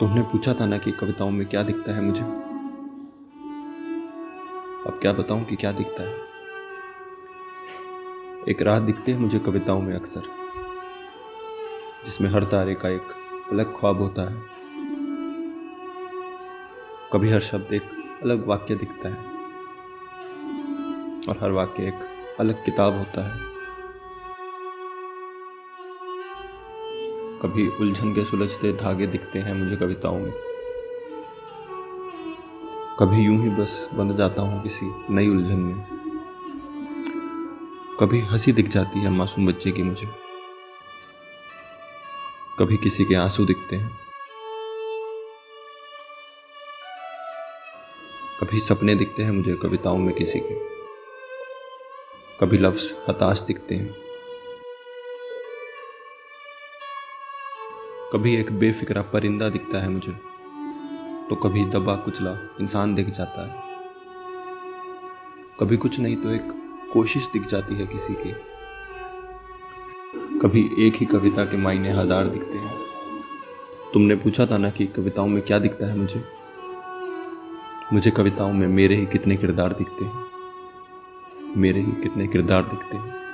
तुमने पूछा था ना कि कविताओं में क्या दिखता है मुझे? अब क्या बताऊँ कि क्या दिखता है? एक राह दिखते हैं मुझे कविताओं में अक्सर, जिसमें हर तारे का एक अलग ख्वाब होता है। कभी हर शब्द एक अलग वाक्य दिखता है, और हर वाक्य एक अलग किताब होता है। कभी उलझन के सुलझते धागे दिखते हैं मुझे कविताओं में। कभी यूँ ही बस बन जाता हूँ किसी नई उलझन में। कभी हँसी दिख जाती है मासूम बच्चे की मुझे। कभी किसी के आँसू दिखते हैं। कभी सपने दिखते हैं मुझे कविताओं में किसी के। कभी लफ्ज, हताश दिखते हैं। कभी एक बेफिक्रा परिंदा दिखता है मुझे तो कभी दबा कुचला इंसान दिख जाता है। कभी कुछ नहीं तो एक कोशिश दिख जाती है किसी की। कभी एक ही कविता के मायने हज़ार दिखते हैं। तुमने पूछा था ना कि कविताओं में क्या दिखता है मुझे? मुझे कविताओं में मेरे ही कितने किरदार दिखते हैं। मेरे ही कितने किरदार दिखते हैं।